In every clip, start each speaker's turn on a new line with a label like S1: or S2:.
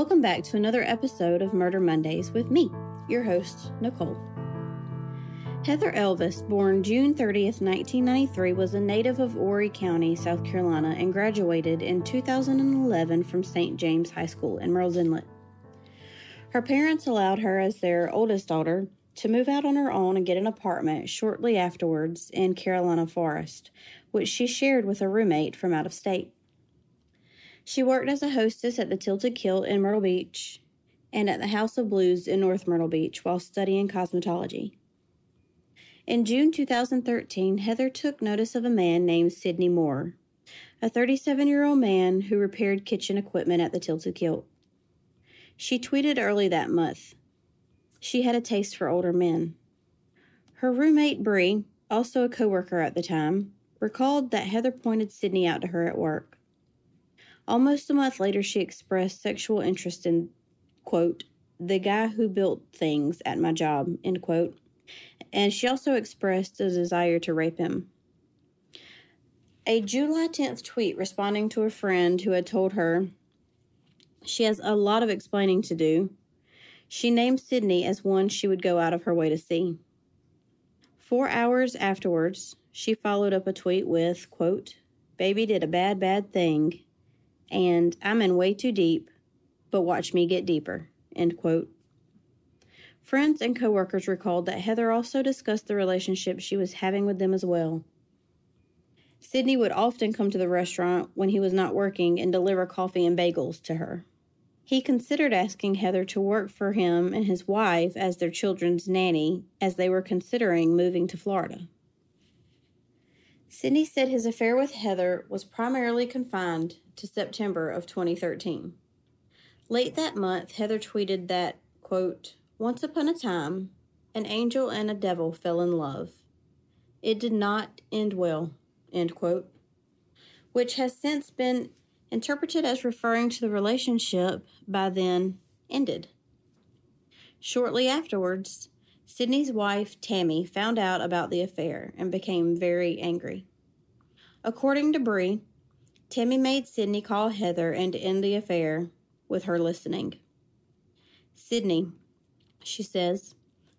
S1: Welcome back to another episode of Murder Mondays with me, your host, Nicole. Heather Elvis, born June 30th, 1993, was a native of Horry County, South Carolina, and graduated in 2011 from St. James High School in Murrells Inlet. Her parents allowed her, as their oldest daughter, to move out on her own and get an apartment shortly afterwards in Carolina Forest, which she shared with a roommate from out of state. She worked as a hostess at the Tilted Kilt in Myrtle Beach and at the House of Blues in North Myrtle Beach while studying cosmetology. In June 2013, Heather took notice of a man named Sidney Moore, a 37 year old man who repaired kitchen equipment at the Tilted Kilt. She tweeted early that month. She had a taste for older men. Her roommate, Bree, also a coworker at the time, recalled that Heather pointed Sidney out to her at work. Almost a month later, she expressed sexual interest in, quote, the guy who built things at my job, end quote, and she also expressed a desire to rape him. A July 10th tweet responding to a friend who had told her she has a lot of explaining to do. She named Sidney as one she would go out of her way to see. Four hours afterwards, she followed up a tweet with, quote, Baby did a bad, bad thing, and I'm in way too deep, but watch me get deeper, end quote. Friends and coworkers recalled that Heather also discussed the relationship she was having with them as well. Sidney would often come to the restaurant when he was not working and deliver coffee and bagels to her. He considered asking Heather to work for him and his wife as their children's nanny as they were considering moving to Florida. Sidney said his affair with Heather was primarily confined to September of 2013. Late that month, Heather tweeted that, quote, once upon a time, an angel and a devil fell in love. It did not end well, end quote, which has since been interpreted as referring to the relationship by then ended. Shortly afterwards, Sidney's wife, Tammy, found out about the affair and became very angry. According to Bree, Tammy made Sidney call Heather and end the affair with her listening. Sidney, she says,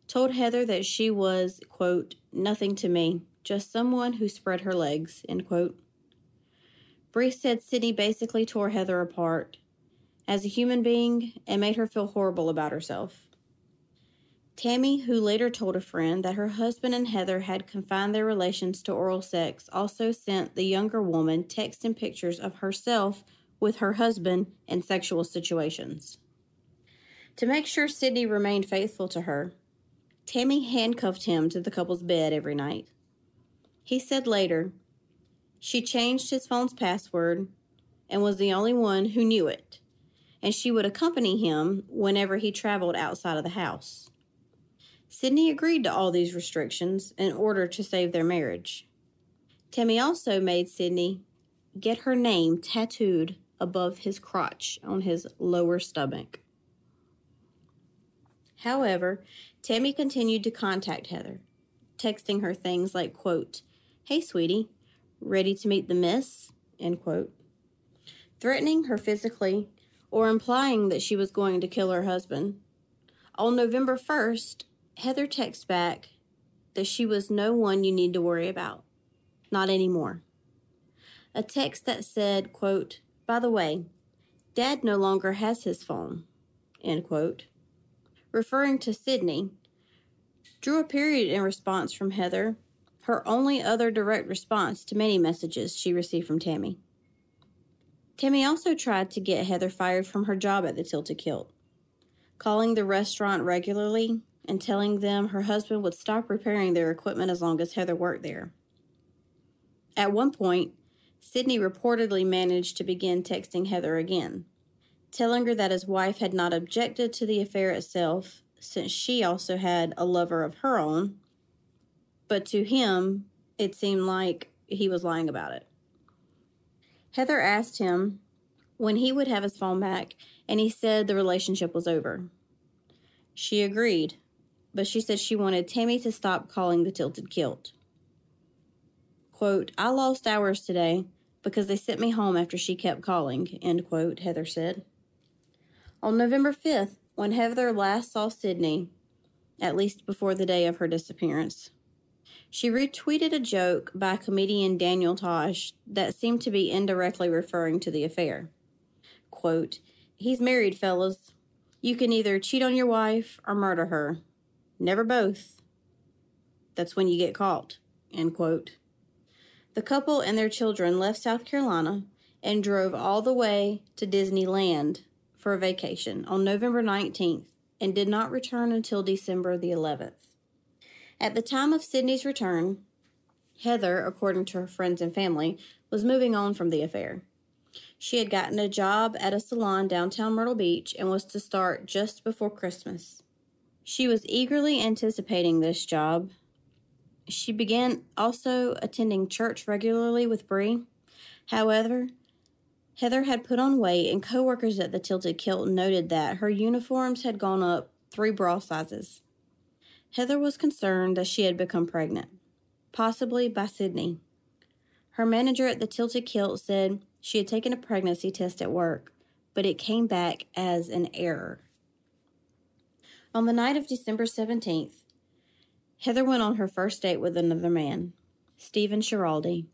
S1: told Heather that she was, quote, nothing to me, just someone who spread her legs, end quote. Bree said Sidney basically tore Heather apart as a human being and made her feel horrible about herself. Tammy, who later told a friend that her husband and Heather had confined their relations to oral sex, also sent the younger woman texts and pictures of herself with her husband in sexual situations. To make sure Sidney remained faithful to her, Tammy handcuffed him to the couple's bed every night. He said later, she changed his phone's password and was the only one who knew it, and she would accompany him whenever he traveled outside of the house. Sidney agreed to all these restrictions in order to save their marriage. Tammy also made Sidney get her name tattooed above his crotch on his lower stomach. However, Tammy continued to contact Heather, texting her things like, quote, Hey, sweetie, ready to meet the miss? End quote. Threatening her physically or implying that she was going to kill her husband. On November 1st, Heather texts back that she was no one you need to worry about. Not anymore. A text that said, quote, By the way, Dad no longer has his phone, end quote referring to Sidney, drew a period in response from Heather, her only other direct response to many messages she received from Tammy. Tammy also tried to get Heather fired from her job at the Tilted Kilt, calling the restaurant regularly and telling them her husband would stop repairing their equipment as long as Heather worked there. At one point, Sidney reportedly managed to begin texting Heather again, telling her that his wife had not objected to the affair itself, since she also had a lover of her own. But to him, it seemed like he was lying about it. Heather asked him when he would have his phone back, and he said the relationship was over. She agreed, but she said she wanted Tammy to stop calling the tilted kilt. Quote, I lost hours today because they sent me home after she kept calling, end quote, Heather said. On November 5th, when Heather last saw Sidney, at least before the day of her disappearance, she retweeted a joke by comedian Daniel Tosh that seemed to be indirectly referring to the affair. Quote, He's married, fellas. You can either cheat on your wife or murder her. Never both. That's when you get caught. End quote. The couple and their children left South Carolina and drove all the way to Disneyland for a vacation on November 19th and did not return until December the 11th. At the time of Sidney's return, Heather, according to her friends and family, was moving on from the affair. She had gotten a job at a salon downtown Myrtle Beach and was to start just before Christmas. She was eagerly anticipating this job. She began also attending church regularly with Bree. However, Heather had put on weight, and coworkers at the Tilted Kilt noted that her uniforms had gone up three bra sizes. Heather was concerned that she had become pregnant, possibly by Sidney. Her manager at the Tilted Kilt said she had taken a pregnancy test at work, but it came back as an error. On the night of December 17th, Heather went on her first date with another man, Stephen Schiraldi.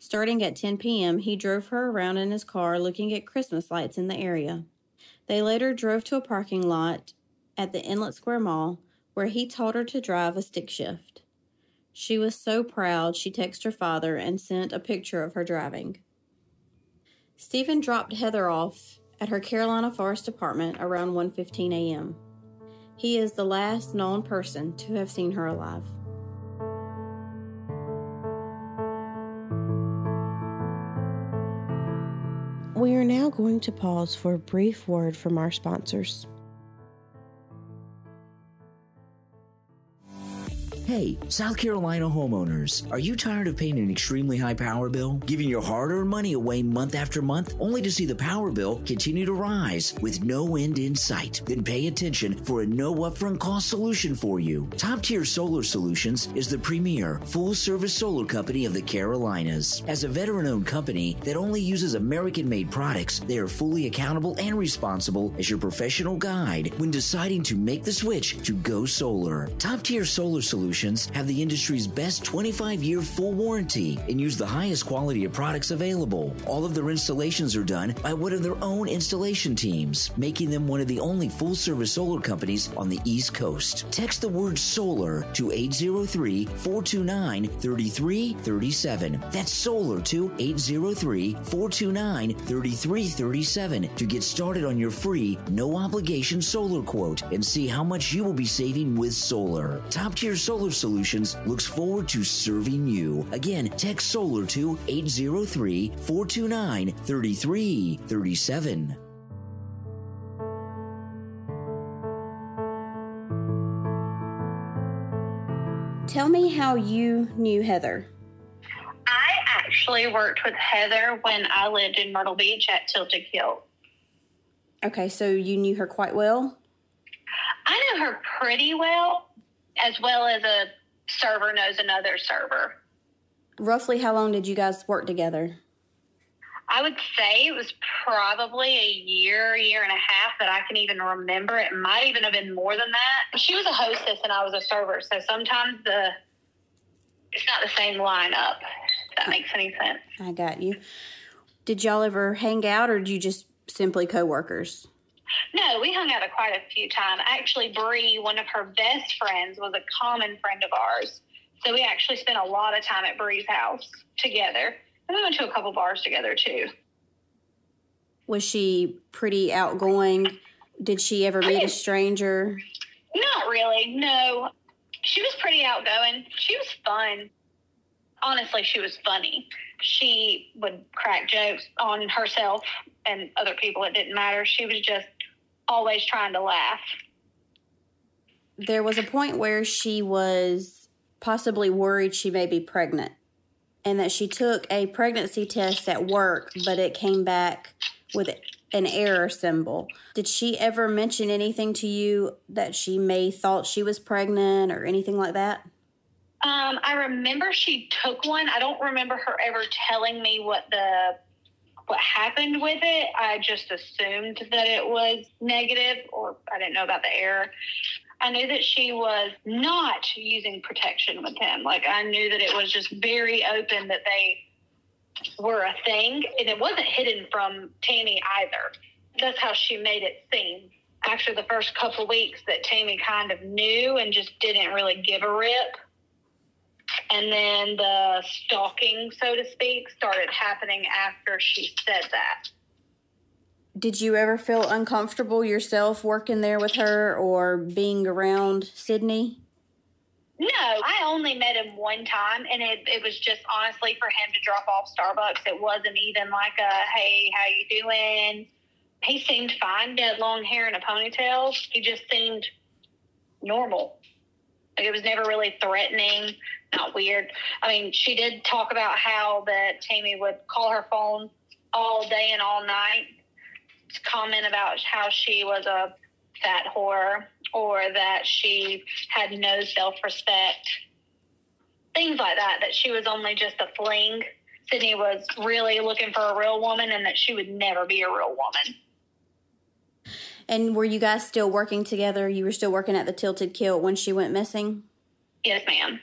S1: Starting at 10 p.m., he drove her around in his car looking at Christmas lights in the area. They later drove to a parking lot at the Inlet Square Mall where he taught her to drive a stick shift. She was so proud she texted her father and sent a picture of her driving. Stephen dropped Heather off at her Carolina Forest apartment around 1:15 a.m. He is the last known person to have seen her alive. We are now going to pause for a brief word from our sponsors.
S2: Hey, South Carolina homeowners, are you tired of paying an extremely high power bill? Giving your hard earned money away month after month, only to see the power bill continue to rise with no end in sight? Then pay attention for a no upfront cost solution for you. Top Tier Solar Solutions is the premier full service solar company of the Carolinas. As a veteran owned company that only uses American made products, they are fully accountable and responsible as your professional guide when deciding to make the switch to go solar. Top Tier Solar Solutions Solutions have the industry's best 25 year full warranty and use the highest quality of products available. All of their installations are done by one of their own installation teams, making them one of the only full service solar companies on the East Coast. Text the word solar to 803 429 3337. That's solar to 803 429 3337 to get started on your free, no obligation solar quote and see how much you will be saving with solar. Top tier solar Solar Solutions looks forward to serving you. Again, text solar to 803 429 3337.
S1: Tell me how you knew Heather.
S3: I actually worked with Heather when I lived in Myrtle Beach at Tilted Kilt.
S1: Okay, so you knew her quite well?
S3: I knew her pretty well as well as a server knows another server.
S1: Roughly how long did you guys work together?
S3: I would say it was probably a year, year and a half that I can even remember. It might even have been more than that. She was a hostess and I was a server, so sometimes the it's not the same lineup. If that makes any sense.
S1: I got you. Did y'all ever hang out, or did you just simply coworkers?
S3: No, we hung out quite a few times. Actually, Bree, one of her best friends, was a common friend of ours. So we actually spent a lot of time at Bree's house together. And we went to a couple bars together too.
S1: Was she pretty outgoing? Did she ever meet a stranger?
S3: Not really, no. She was pretty outgoing. She was fun. Honestly, she was funny. She would crack jokes on herself and other people. It didn't matter. She was just always trying to laugh.
S1: There was a point where she was possibly worried she may be pregnant and that she took a pregnancy test at work, but it came back with an error symbol. Did she ever mention anything to you that she may thought she was pregnant or anything like that?
S3: Um, I remember she took one. I don't remember her ever telling me what the what happened with it. I just assumed that it was negative, or I didn't know about the error. I knew that she was not using protection with him. Like I knew that it was just very open that they were a thing, and it wasn't hidden from Tammy either. That's how she made it seem. After the first couple weeks, that Tammy kind of knew and just didn't really give a rip. And then the stalking, so to speak, started happening after she said that.
S1: Did you ever feel uncomfortable yourself working there with her or being around Sidney?
S3: No, I only met him one time, and it, it was just honestly for him to drop off Starbucks. It wasn't even like a "Hey, how you doing?" He seemed fine. He had long hair and a ponytail. He just seemed normal. It was never really threatening, not weird. I mean, she did talk about how that Tammy would call her phone all day and all night, to comment about how she was a fat whore or that she had no self respect. Things like that, that she was only just a fling. Sidney was really looking for a real woman and that she would never be a real woman.
S1: And were you guys still working together? You were still working at the Tilted Kilt when she went missing?
S3: Yes, ma'am.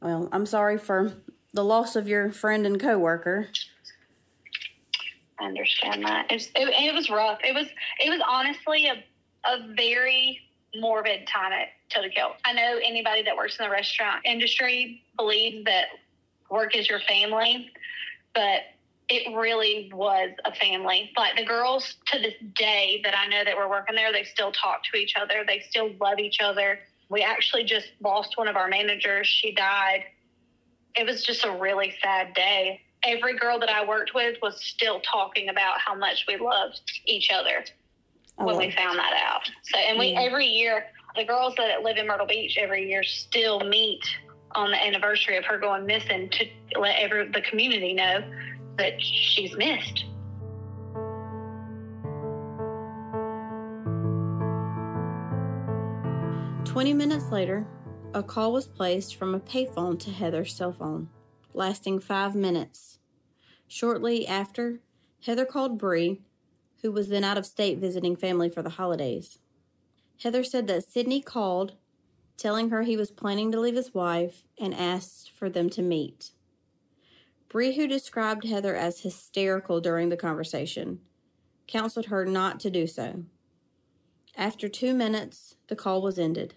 S1: Well, I'm sorry for the loss of your friend and coworker.
S3: I understand that. It was, it, it was rough. It was it was honestly a a very morbid time at Tilted Kilt. I know anybody that works in the restaurant industry believes that work is your family, but it really was a family. Like the girls to this day that I know that we were working there, they still talk to each other. They still love each other. We actually just lost one of our managers. She died. It was just a really sad day. Every girl that I worked with was still talking about how much we loved each other oh. when we oh. found that out. So, and we yeah. every year, the girls that live in Myrtle Beach every year still meet on the anniversary of her going missing to let every the community know that she's missed.
S1: Twenty minutes later, a call was placed from a payphone to Heather's cell phone, lasting five minutes. Shortly after, Heather called Bree, who was then out of state visiting family for the holidays. Heather said that Sidney called, telling her he was planning to leave his wife and asked for them to meet. Who described Heather as hysterical during the conversation, counseled her not to do so. After two minutes, the call was ended.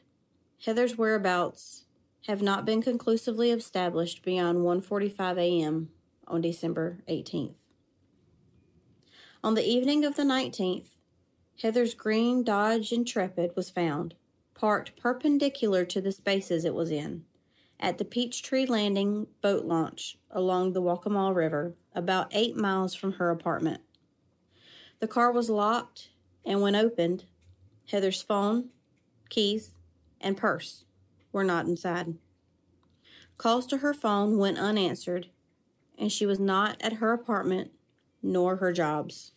S1: Heather's whereabouts have not been conclusively established beyond 1:45 a.m. on December 18th. On the evening of the 19th, Heather's green Dodge Intrepid was found, parked perpendicular to the spaces it was in at the Peachtree Landing boat launch along the Waccamaw River, about eight miles from her apartment. The car was locked, and when opened, Heather's phone, keys, and purse were not inside. Calls to her phone went unanswered, and she was not at her apartment nor her jobs.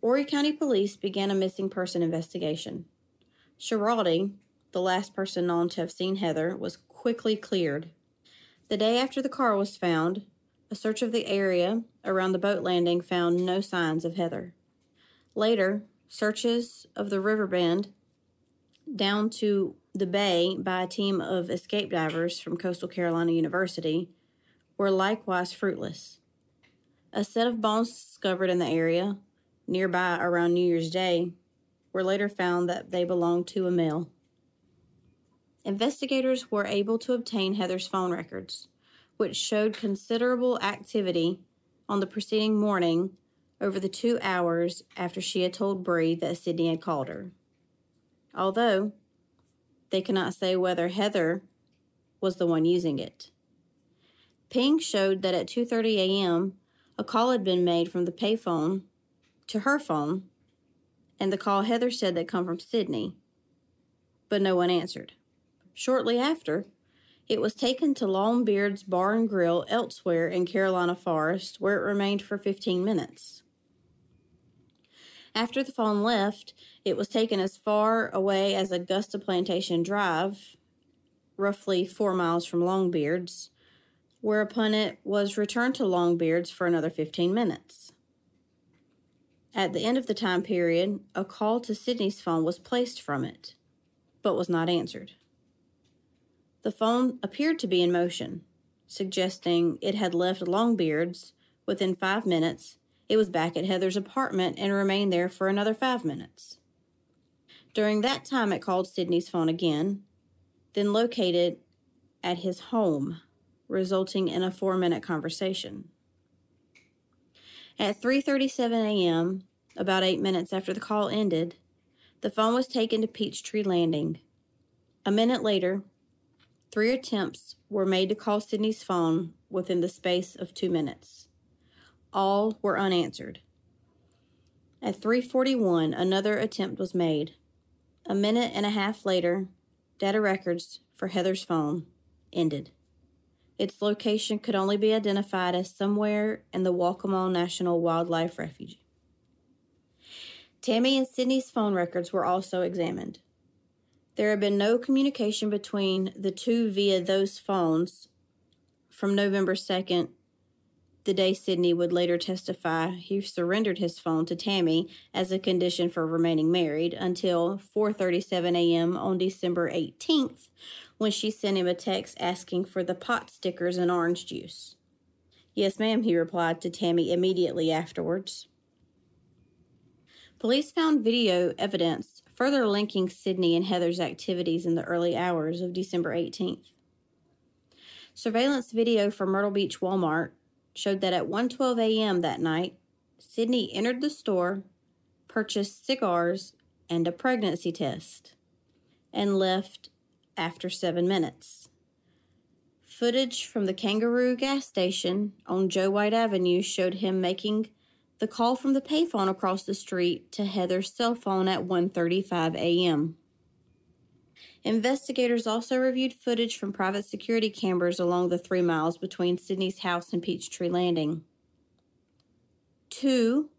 S1: Horry County Police began a missing person investigation. Schiraldi, the last person known to have seen Heather, was quickly cleared. The day after the car was found, a search of the area around the boat landing found no signs of Heather. Later, searches of the river bend down to the bay by a team of escape divers from Coastal Carolina University were likewise fruitless. A set of bones discovered in the area nearby around New Year's Day were later found that they belonged to a male. Investigators were able to obtain Heather's phone records, which showed considerable activity on the preceding morning over the two hours after she had told Bree that Sidney had called her. Although they cannot say whether Heather was the one using it. Ping showed that at 2:30 a.m., a call had been made from the payphone to her phone, and the call Heather said that come from Sidney, but no one answered. Shortly after, it was taken to Longbeard's Bar and Grill elsewhere in Carolina Forest, where it remained for 15 minutes. After the phone left, it was taken as far away as Augusta Plantation Drive, roughly four miles from Longbeard's, whereupon it was returned to Longbeards for another 15 minutes. At the end of the time period, a call to Sidney's phone was placed from it, but was not answered. The phone appeared to be in motion, suggesting it had left Longbeards within five minutes. It was back at Heather's apartment and remained there for another five minutes. During that time, it called Sidney's phone again, then located at his home, resulting in a four minute conversation. At 3:37 a.m., about 8 minutes after the call ended, the phone was taken to Peachtree Landing. A minute later, three attempts were made to call Sidney's phone within the space of 2 minutes. All were unanswered. At 3:41, another attempt was made. A minute and a half later, data records for Heather's phone ended. Its location could only be identified as somewhere in the Waccamaw National Wildlife Refuge. Tammy and Sidney's phone records were also examined. There had been no communication between the two via those phones from November 2nd, the day Sidney would later testify he surrendered his phone to Tammy as a condition for remaining married until 4:37 a.m. on December 18th when she sent him a text asking for the pot stickers and orange juice. Yes, ma'am, he replied to Tammy immediately afterwards. Police found video evidence further linking Sidney and Heather's activities in the early hours of December 18th. Surveillance video from Myrtle Beach Walmart showed that at 1:12 a.m. that night, Sidney entered the store, purchased cigars and a pregnancy test, and left after 7 minutes. Footage from the Kangaroo gas station on Joe White Avenue showed him making the call from the payphone across the street to Heather's cell phone at 1:35 a.m. Investigators also reviewed footage from private security cameras along the 3 miles between Sidney's house and Peachtree Landing. Two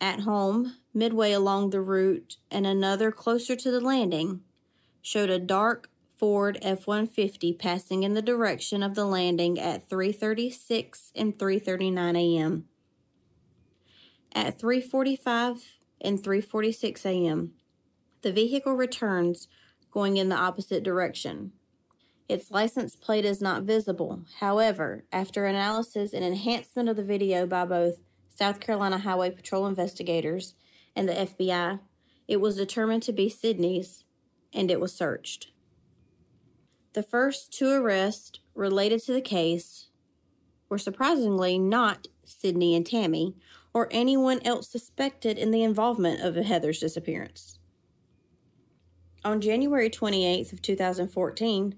S1: at home midway along the route and another closer to the landing showed a dark Ford F-150 passing in the direction of the landing at 3:36 and 3:39 a.m. At 3:45 and 3:46 a.m., the vehicle returns going in the opposite direction. Its license plate is not visible. However, after analysis and enhancement of the video by both South Carolina Highway Patrol investigators and the FBI, it was determined to be Sidney's and it was searched. The first two arrests related to the case were surprisingly not Sidney and Tammy, or anyone else suspected in the involvement of Heather's disappearance. On January 28th of 2014,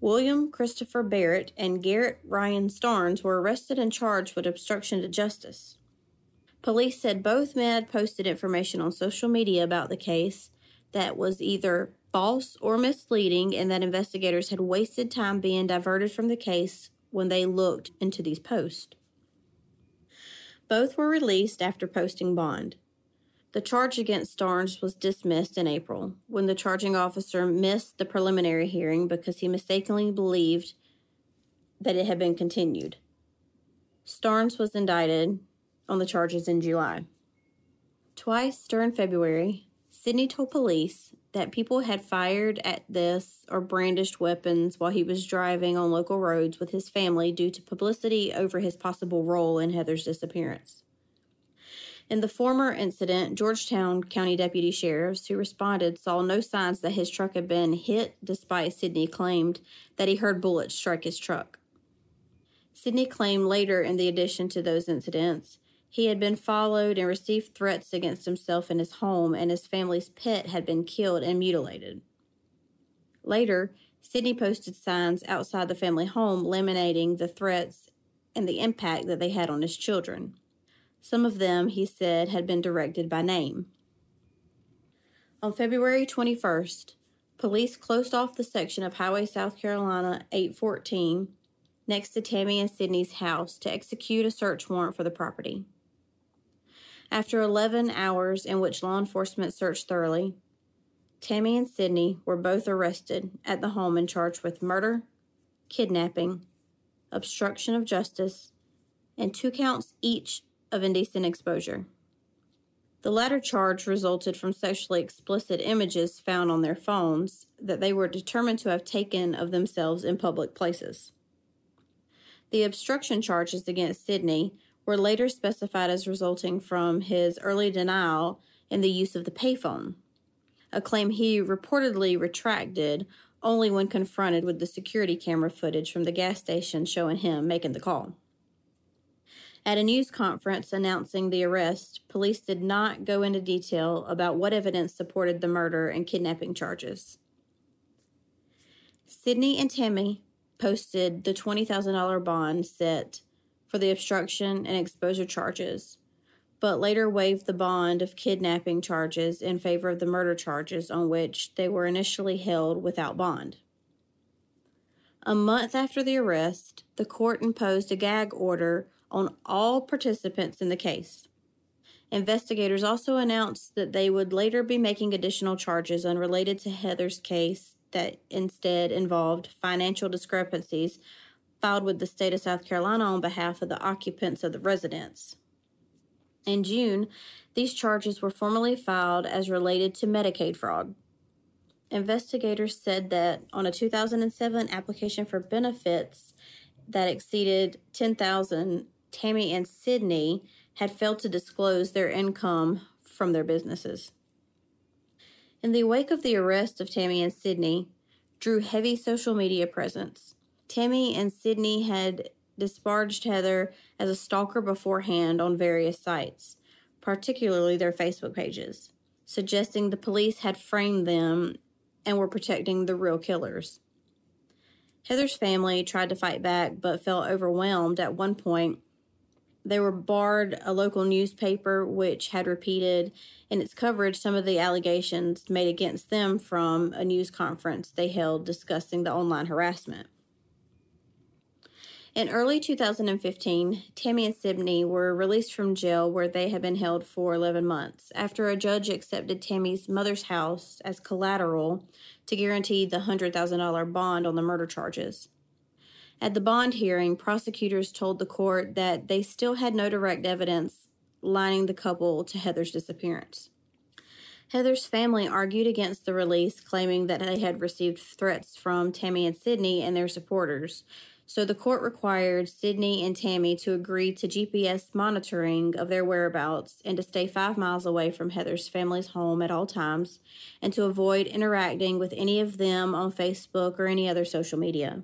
S1: William Christopher Barrett and Garrett Ryan Starnes were arrested and charged with obstruction to justice. Police said both men had posted information on social media about the case that was either false or misleading and that investigators had wasted time being diverted from the case when they looked into these posts. Both were released after posting bond. The charge against Starnes was dismissed in April when the charging officer missed the preliminary hearing because he mistakenly believed that it had been continued. Starnes was indicted on the charges in July. Twice during February, Sydney told police that people had fired at this or brandished weapons while he was driving on local roads with his family due to publicity over his possible role in Heather's disappearance. In the former incident, Georgetown County deputy sheriffs who responded saw no signs that his truck had been hit, despite Sidney claimed that he heard bullets strike his truck. Sidney claimed later, in the addition to those incidents, he had been followed and received threats against himself and his home, and his family's pet had been killed and mutilated. Later, Sidney posted signs outside the family home laminating the threats and the impact that they had on his children. Some of them, he said, had been directed by name. On February 21st, police closed off the section of Highway South Carolina 814 next to Tammy and Sidney's house to execute a search warrant for the property. After 11 hours in which law enforcement searched thoroughly, Tammy and Sidney were both arrested at the home and charged with murder, kidnapping, obstruction of justice, and two counts each of indecent exposure. The latter charge resulted from sexually explicit images found on their phones that they were determined to have taken of themselves in public places. The obstruction charges against Sidney were later specified as resulting from his early denial in the use of the payphone, a claim he reportedly retracted only when confronted with the security camera footage from the gas station showing him making the call. At a news conference announcing the arrest, police did not go into detail about what evidence supported the murder and kidnapping charges. Sidney and Tammy posted the $20,000 bond set for the obstruction and exposure charges, but later waived the bond of kidnapping charges in favor of the murder charges on which they were initially held without bond. A month after the arrest, the court imposed a gag order on all participants in the case. Investigators also announced that they would later be making additional charges unrelated to Heather's case that instead involved financial discrepancies filed with the state of South Carolina on behalf of the occupants of the residence. In June, these charges were formally filed as related to Medicaid fraud. Investigators said that on a 2007 application for benefits that exceeded 10,000, Tammy and Sidney had failed to disclose their income from their businesses. In the wake of the arrest of Tammy and Sidney, drew heavy social media presence. Tammy and Sidney had disparaged Heather as a stalker beforehand on various sites, particularly their Facebook pages, suggesting the police had framed them and were protecting the real killers. Heather's family tried to fight back but felt overwhelmed at one point. They were barred a local newspaper which had repeated in its coverage some of the allegations made against them from a news conference they held discussing the online harassment. In early 2015, Tammy and Sidney were released from jail where they had been held for 11 months after a judge accepted Tammy's mother's house as collateral to guarantee the $100,000 bond on the murder charges. At the bond hearing, prosecutors told the court that they still had no direct evidence lining the couple to Heather's disappearance. Heather's family argued against the release, claiming that they had received threats from Tammy and Sidney and their supporters, so the court required Sidney and Tammy to agree to GPS monitoring of their whereabouts and to stay five miles away from Heather's family's home at all times and to avoid interacting with any of them on Facebook or any other social media.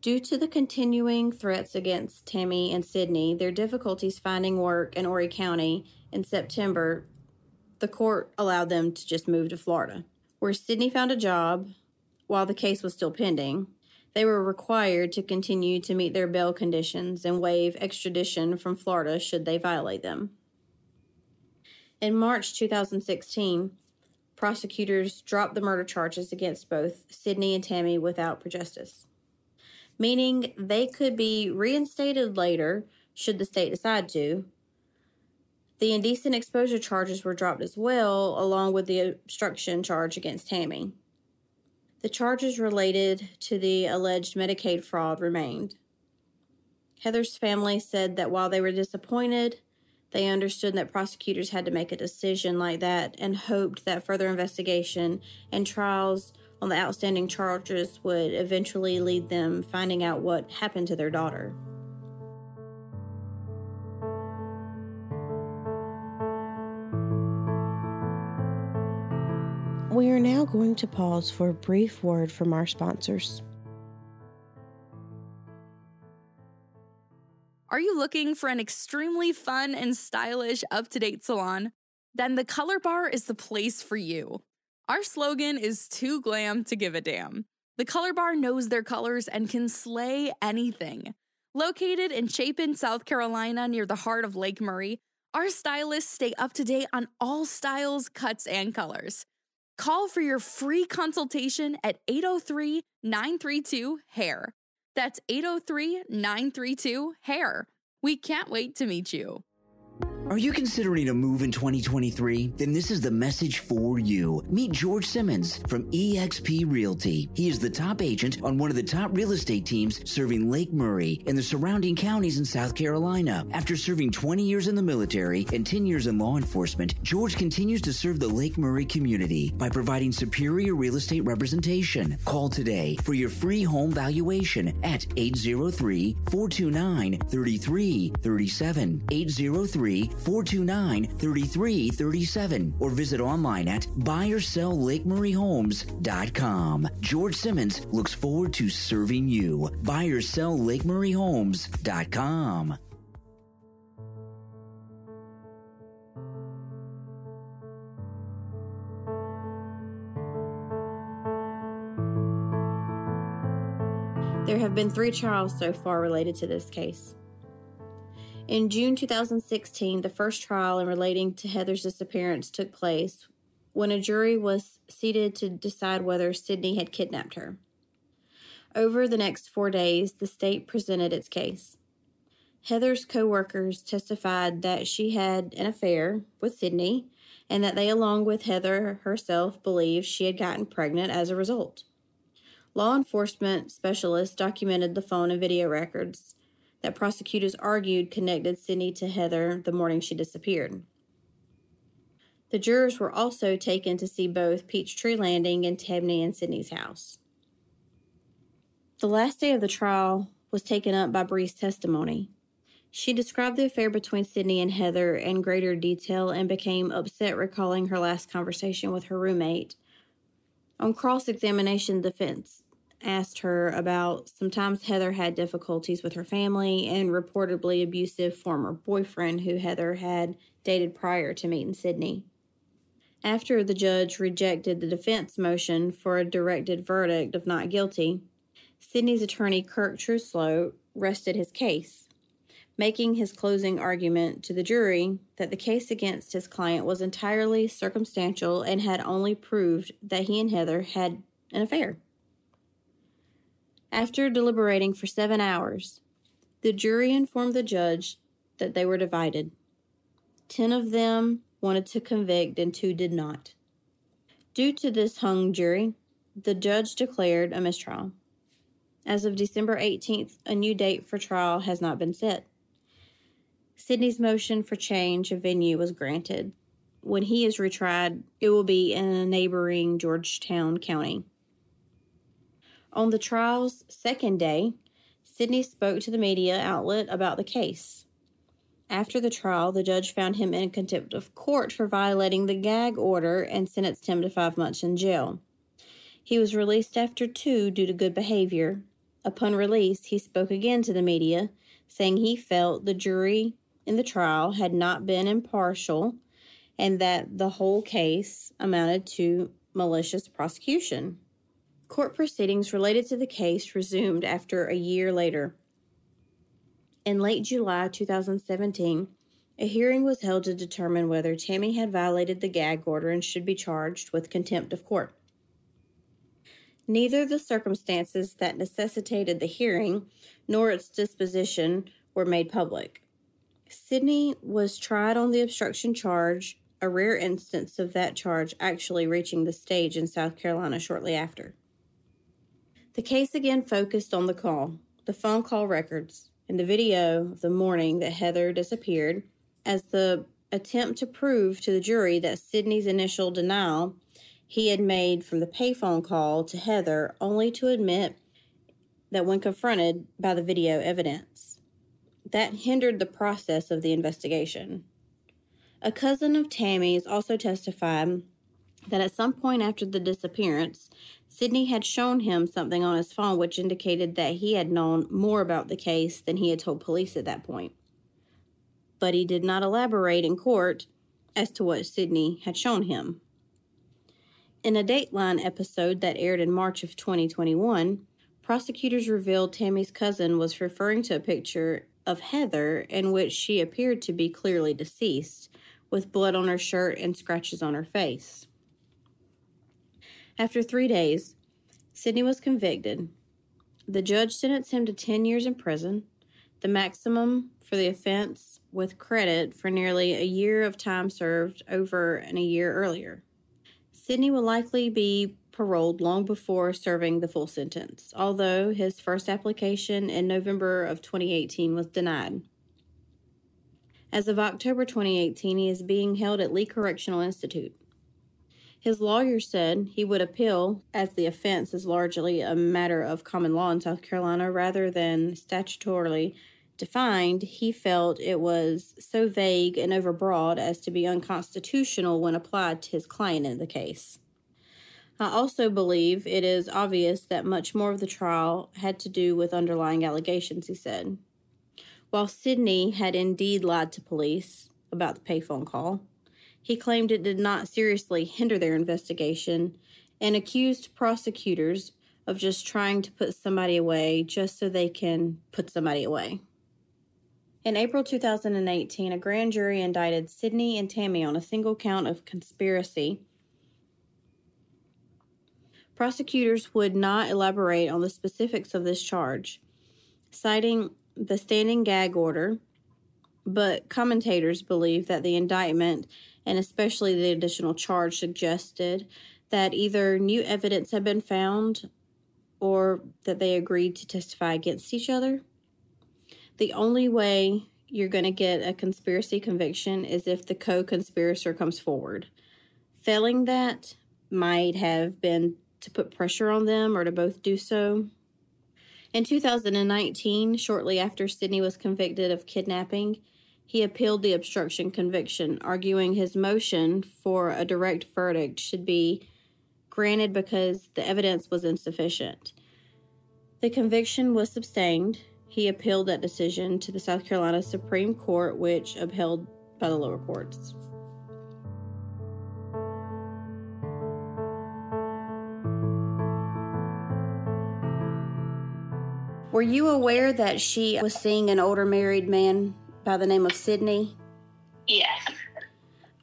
S1: Due to the continuing threats against Tammy and Sidney, their difficulties finding work in Horry County in September, the court allowed them to just move to Florida, where Sidney found a job while the case was still pending they were required to continue to meet their bail conditions and waive extradition from Florida should they violate them. In March 2016, prosecutors dropped the murder charges against both Sidney and Tammy without prejudice, meaning they could be reinstated later should the state decide to. The indecent exposure charges were dropped as well, along with the obstruction charge against Tammy. The charges related to the alleged Medicaid fraud remained. Heather's family said that while they were disappointed, they understood that prosecutors had to make a decision like that and hoped that further investigation and trials on the outstanding charges would eventually lead them finding out what happened to their daughter.
S4: We are now going to pause for a brief word from our sponsors.
S5: Are you looking for an extremely fun and stylish, up to date salon? Then the Color Bar is the place for you. Our slogan is too glam to give a damn. The Color Bar knows their colors and can slay anything. Located in Chapin, South Carolina, near the heart of Lake Murray, our stylists stay up to date on all styles, cuts, and colors. Call for your free consultation at 803 932 HAIR. That's 803 932 HAIR. We can't wait to meet you.
S2: Are you considering a move in 2023? Then this is the message for you. Meet George Simmons from eXp Realty. He is the top agent on one of the top real estate teams serving Lake Murray and the surrounding counties in South Carolina. After serving 20 years in the military and 10 years in law enforcement, George continues to serve the Lake Murray community by providing superior real estate representation. Call today for your free home valuation at 803 429 3337. 803 429 3337 or visit online at buyersellLakeMurrayHomes.com. George Simmons looks forward to serving you. BuyersellLakeMurrayHomes.com.
S1: There have been three trials so far related to this case. In June 2016, the first trial in relating to Heather's disappearance took place when a jury was seated to decide whether Sidney had kidnapped her. Over the next four days, the state presented its case. Heather's co workers testified that she had an affair with Sidney and that they, along with Heather herself, believed she had gotten pregnant as a result. Law enforcement specialists documented the phone and video records that prosecutors argued connected Sidney to Heather the morning she disappeared. The jurors were also taken to see both Peachtree Landing and Tammy and Sidney's house. The last day of the trial was taken up by Bree's testimony. She described the affair between Sidney and Heather in greater detail and became upset recalling her last conversation with her roommate. On cross examination, defense asked her about sometimes Heather had difficulties with her family and reportedly abusive former boyfriend who Heather had dated prior to meeting Sidney. After the judge rejected the defense motion for a directed verdict of not guilty, Sidney's attorney Kirk Truslow rested his case, making his closing argument to the jury that the case against his client was entirely circumstantial and had only proved that he and Heather had an affair. After deliberating for seven hours, the jury informed the judge that they were divided. Ten of them wanted to convict and two did not. Due to this hung jury, the judge declared a mistrial. As of December 18th, a new date for trial has not been set. Sidney's motion for change of venue was granted. When he is retried, it will be in a neighboring Georgetown County. On the trial's second day, Sidney spoke to the media outlet about the case. After the trial, the judge found him in contempt of court for violating the gag order and sentenced him to five months in jail. He was released after two due to good behavior. Upon release, he spoke again to the media, saying he felt the jury in the trial had not been impartial and that the whole case amounted to malicious prosecution. Court proceedings related to the case resumed after a year later. In late July 2017, a hearing was held to determine whether Tammy had violated the gag order and should be charged with contempt of court. Neither the circumstances that necessitated the hearing nor its disposition were made public. Sidney was tried on the obstruction charge, a rare instance of that charge actually reaching the stage in South Carolina shortly after. The case again focused on the call, the phone call records, and the video of the morning that Heather disappeared as the attempt to prove to the jury that Sidney's initial denial he had made from the payphone call to Heather only to admit that when confronted by the video evidence. That hindered the process of the investigation. A cousin of Tammy's also testified that at some point after the disappearance, Sidney had shown him something on his phone which indicated that he had known more about the case than he had told police at that point. But he did not elaborate in court as to what Sidney had shown him. In a Dateline episode that aired in March of 2021, prosecutors revealed Tammy's cousin was referring to a picture of Heather in which she appeared to be clearly deceased, with blood on her shirt and scratches on her face. After three days, Sidney was convicted. The judge sentenced him to 10 years in prison. the maximum for the offense with credit for nearly a year of time served over and a year earlier. Sidney will likely be paroled long before serving the full sentence, although his first application in November of 2018 was denied. As of October 2018, he is being held at Lee Correctional Institute. His lawyer said he would appeal, as the offense is largely a matter of common law in South Carolina rather than statutorily defined. He felt it was so vague and overbroad as to be unconstitutional when applied to his client in the case. I also believe it is obvious that much more of the trial had to do with underlying allegations, he said. While Sidney had indeed lied to police about the payphone call, he claimed it did not seriously hinder their investigation and accused prosecutors of just trying to put somebody away just so they can put somebody away. In April 2018, a grand jury indicted Sidney and Tammy on a single count of conspiracy. Prosecutors would not elaborate on the specifics of this charge, citing the standing gag order, but commentators believe that the indictment and especially the additional charge suggested that either new evidence had been found or that they agreed to testify against each other. The only way you're going to get a conspiracy conviction is if the co conspirator comes forward. Failing that might have been to put pressure on them or to both do so. In 2019, shortly after Sidney was convicted of kidnapping, he appealed the obstruction conviction, arguing his motion for a direct verdict should be granted because the evidence was insufficient. The conviction was sustained. He appealed that decision to the South Carolina Supreme Court, which upheld by the lower courts. Were you aware that she was seeing an older married man by the name of Sidney?
S3: Yes.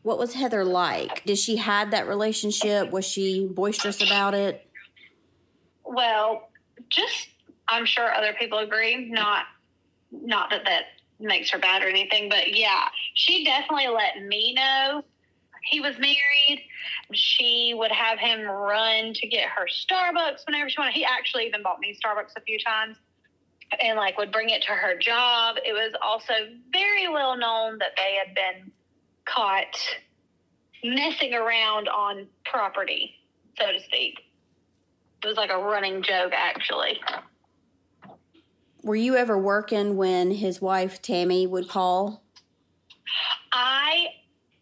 S1: What was Heather like? Did she hide that relationship? Was she boisterous about it?
S3: Well, just I'm sure other people agree. Not not that that makes her bad or anything, but yeah, she definitely let me know he was married. She would have him run to get her Starbucks whenever she wanted. He actually even bought me Starbucks a few times and like would bring it to her job. It was also very well known that they had been caught messing around on property, so to speak. It was like a running joke, actually.
S1: Were you ever working when his wife Tammy would call?
S3: I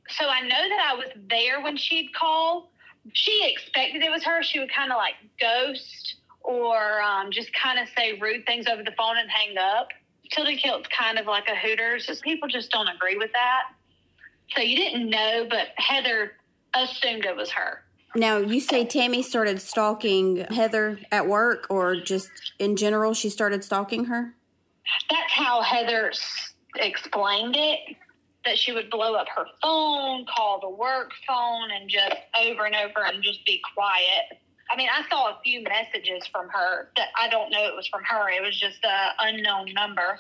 S3: so I know that I was there when she'd call. She expected it was her. She would kind of like ghost or um, just kind of say rude things over the phone and hang up. Tilted Kilt's kind of like a Hooters. Just people just don't agree with that. So you didn't know, but Heather assumed it was her.
S1: Now, you say Tammy started stalking Heather at work or just in general, she started stalking her?
S3: That's how Heather explained it that she would blow up her phone, call the work phone, and just over and over and just be quiet. I mean, I saw a few messages from her that I don't know it was from her. It was just an unknown number.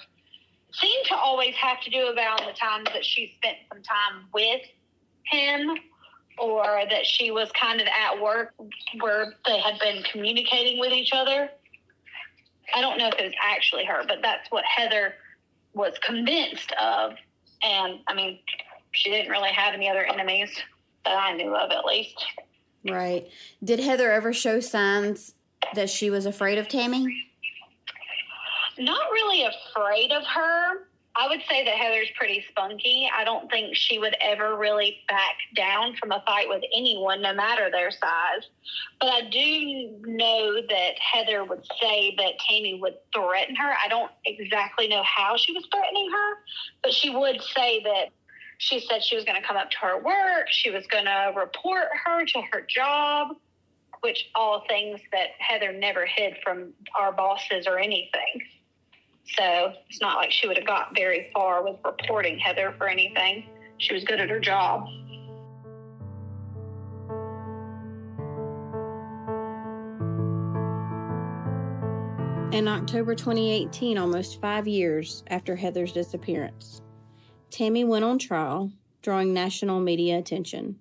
S3: Seemed to always have to do about the times that she spent some time with him or that she was kind of at work where they had been communicating with each other. I don't know if it was actually her, but that's what Heather was convinced of. And I mean, she didn't really have any other enemies that I knew of, at least.
S1: Right. Did Heather ever show signs that she was afraid of Tammy?
S3: Not really afraid of her. I would say that Heather's pretty spunky. I don't think she would ever really back down from a fight with anyone, no matter their size. But I do know that Heather would say that Tammy would threaten her. I don't exactly know how she was threatening her, but she would say that she said she was going to come up to her work. She was going to report her to her job, which all things that Heather never hid from our bosses or anything. So it's not like she would have got very far with reporting Heather for anything. She was good at her job.
S1: In October 2018, almost five years after Heather's disappearance, Tammy went on trial, drawing national media attention.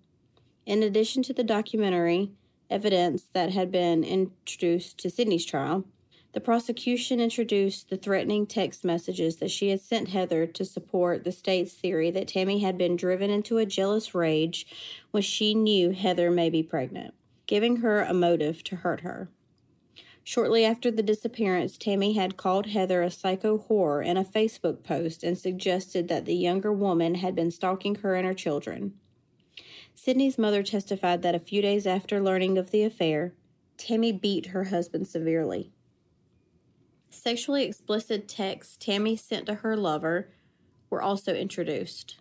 S1: In addition to the documentary evidence that had been introduced to Sidney's trial, the prosecution introduced the threatening text messages that she had sent Heather to support the state's theory that Tammy had been driven into a jealous rage when she knew Heather may be pregnant, giving her a motive to hurt her. Shortly after the disappearance, Tammy had called Heather a psycho whore in a Facebook post and suggested that the younger woman had been stalking her and her children. Sidney's mother testified that a few days after learning of the affair, Tammy beat her husband severely. Sexually explicit texts Tammy sent to her lover were also introduced,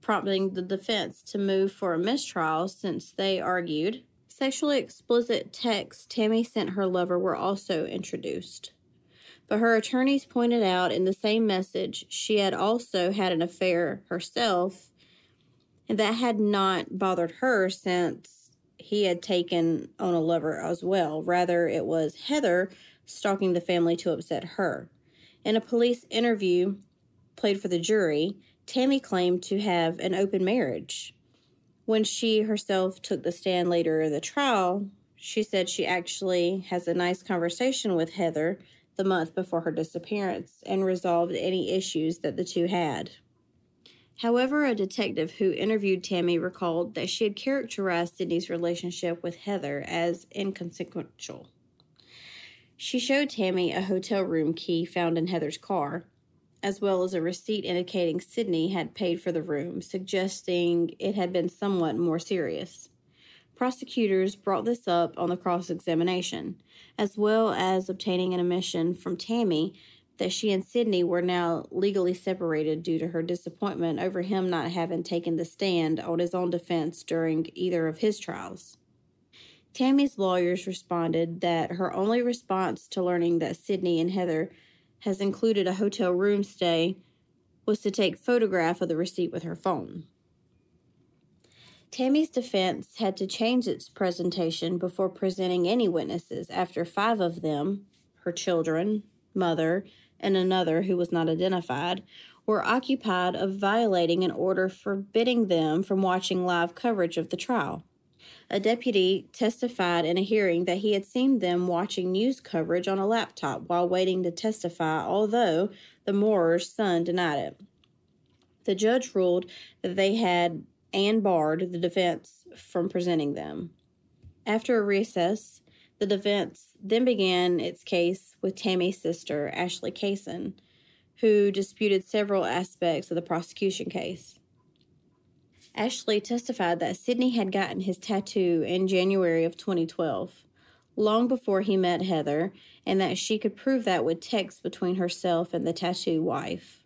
S1: prompting the defense to move for a mistrial since they argued sexually explicit texts Tammy sent her lover were also introduced. But her attorneys pointed out in the same message she had also had an affair herself, and that had not bothered her since he had taken on a lover as well. Rather, it was Heather stalking the family to upset her. In a police interview played for the jury, Tammy claimed to have an open marriage. When she herself took the stand later in the trial, she said she actually has a nice conversation with Heather the month before her disappearance and resolved any issues that the two had. However, a detective who interviewed Tammy recalled that she had characterized Sidney's relationship with Heather as inconsequential. She showed Tammy a hotel room key found in Heather's car, as well as a receipt indicating Sidney had paid for the room, suggesting it had been somewhat more serious. Prosecutors brought this up on the cross examination, as well as obtaining an admission from Tammy that she and Sidney were now legally separated due to her disappointment over him not having taken the stand on his own defense during either of his trials. Tammy's lawyers responded that her only response to learning that Sidney and Heather has included a hotel room stay was to take photograph of the receipt with her phone. Tammy's defense had to change its presentation before presenting any witnesses after five of them, her children, mother, and another who was not identified, were occupied of violating an order forbidding them from watching live coverage of the trial. A deputy testified in a hearing that he had seen them watching news coverage on a laptop while waiting to testify, although the Moorer's son denied it. The judge ruled that they had and barred the defense from presenting them. After a recess, the defense then began its case with Tammy's sister, Ashley Kaysen, who disputed several aspects of the prosecution case. Ashley testified that Sidney had gotten his tattoo in January of 2012, long before he met Heather, and that she could prove that with texts between herself and the tattoo wife.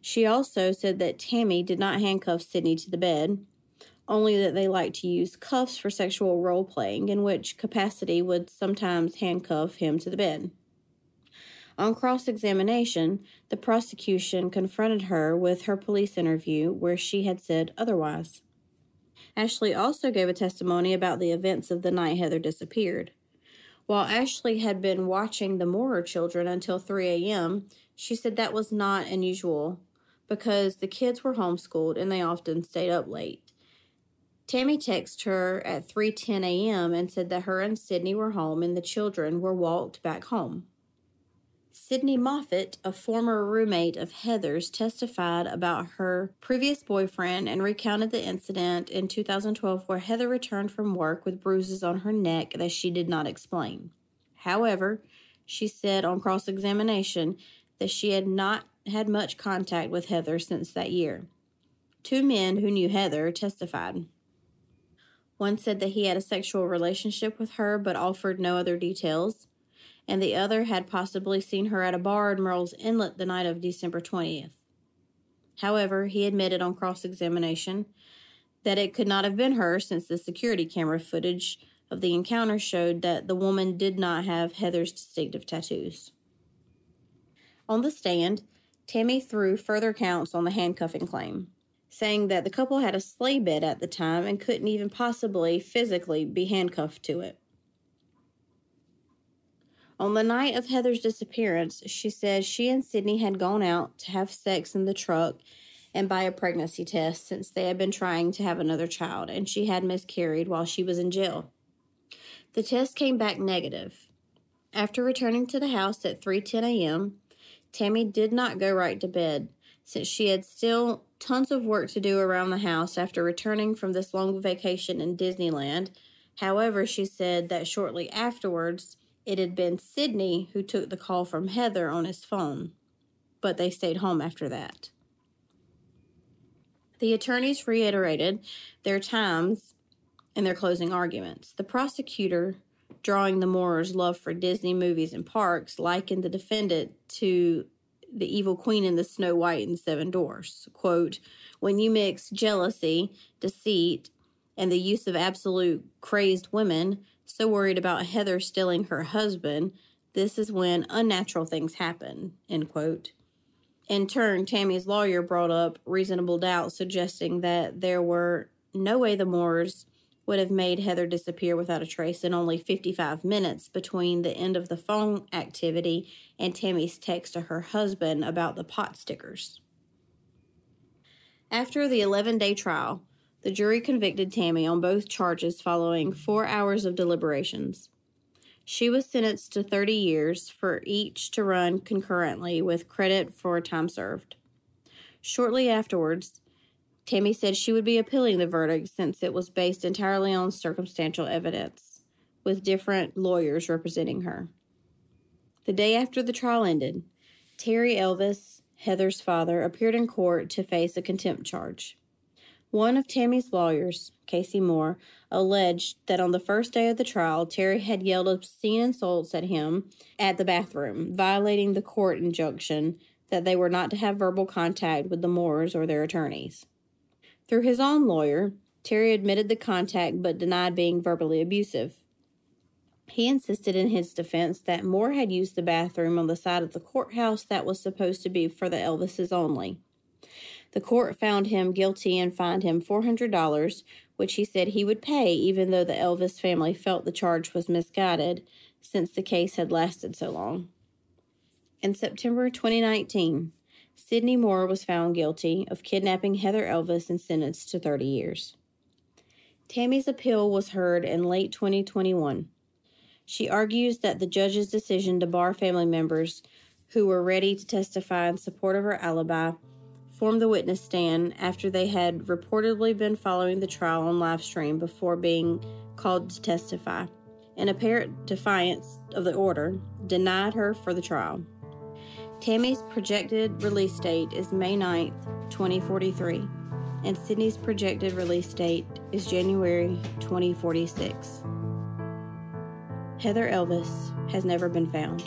S1: She also said that Tammy did not handcuff Sidney to the bed, only that they liked to use cuffs for sexual role playing, in which capacity would sometimes handcuff him to the bed. On cross examination, the prosecution confronted her with her police interview where she had said otherwise. Ashley also gave a testimony about the events of the night Heather disappeared. While Ashley had been watching the Moorer children until 3 a.m., she said that was not unusual because the kids were homeschooled and they often stayed up late. Tammy texted her at 3:10 a.m. and said that her and Sidney were home and the children were walked back home. Sydney Moffat, a former roommate of Heather's, testified about her previous boyfriend and recounted the incident in 2012 where Heather returned from work with bruises on her neck that she did not explain. However, she said on cross examination that she had not had much contact with Heather since that year. Two men who knew Heather testified. One said that he had a sexual relationship with her but offered no other details and the other had possibly seen her at a bar in Murrells Inlet the night of December 20th. However, he admitted on cross examination that it could not have been her since the security camera footage of the encounter showed that the woman did not have Heather's distinctive tattoos. On the stand, Tammy threw further counts on the handcuffing claim, saying that the couple had a sleigh bed at the time and couldn't even possibly physically be handcuffed to it. On the night of Heather's disappearance, she said she and Sidney had gone out to have sex in the truck and buy a pregnancy test since they had been trying to have another child and she had miscarried while she was in jail. The test came back negative. After returning to the house at 3:10 a.m., Tammy did not go right to bed since she had still tons of work to do around the house after returning from this long vacation in Disneyland. However, she said that shortly afterwards, it had been Sidney who took the call from Heather on his phone, but they stayed home after that. The attorneys reiterated their times in their closing arguments. The prosecutor, drawing the Moorers' love for Disney movies and parks, likened the defendant to the evil queen in the Snow White and Seven Dwarfs. Quote, when you mix jealousy, deceit, and the use of absolute crazed women, so worried about Heather stealing her husband, this is when unnatural things happen, end quote. In turn, Tammy's lawyer brought up reasonable doubt, suggesting that there were no way the Moorers would have made Heather disappear without a trace in only 55 minutes between the end of the phone activity and Tammy's text to her husband about the pot stickers. After the 11 day trial, the jury convicted Tammy on both charges following four hours of deliberations. She was sentenced to 30 years for each to run concurrently with credit for time served. Shortly afterwards, Tammy said she would be appealing the verdict since it was based entirely on circumstantial evidence, with different lawyers representing her. The day after the trial ended, Terry Elvis, Heather's father, appeared in court to face a contempt charge. One of Tammy's lawyers, Casey Moore, alleged that on the first day of the trial, Terry had yelled obscene insults at him at the bathroom, violating the court injunction that they were not to have verbal contact with the Moorers or their attorneys. Through his own lawyer, Terry admitted the contact but denied being verbally abusive. He insisted in his defense that Moore had used the bathroom on the side of the courthouse that was supposed to be for the Elvises only. The court found him guilty and fined him $400, which he said he would pay even though the Elvis family felt the charge was misguided since the case had lasted so long. In September 2019, Sidney Moorer was found guilty of kidnapping Heather Elvis and sentenced to 30 years. Tammy's appeal was heard in late 2021. She argues that the judge's decision to bar family members who were ready to testify in support of her alibi formed the witness stand after they had reportedly been following the trial on live stream before being called to testify. In apparent defiance of the order, denied her for the trial. Tammy's projected release date is May 9th, 2043, and Sidney's projected release date is January 2046. Heather Elvis has never been found.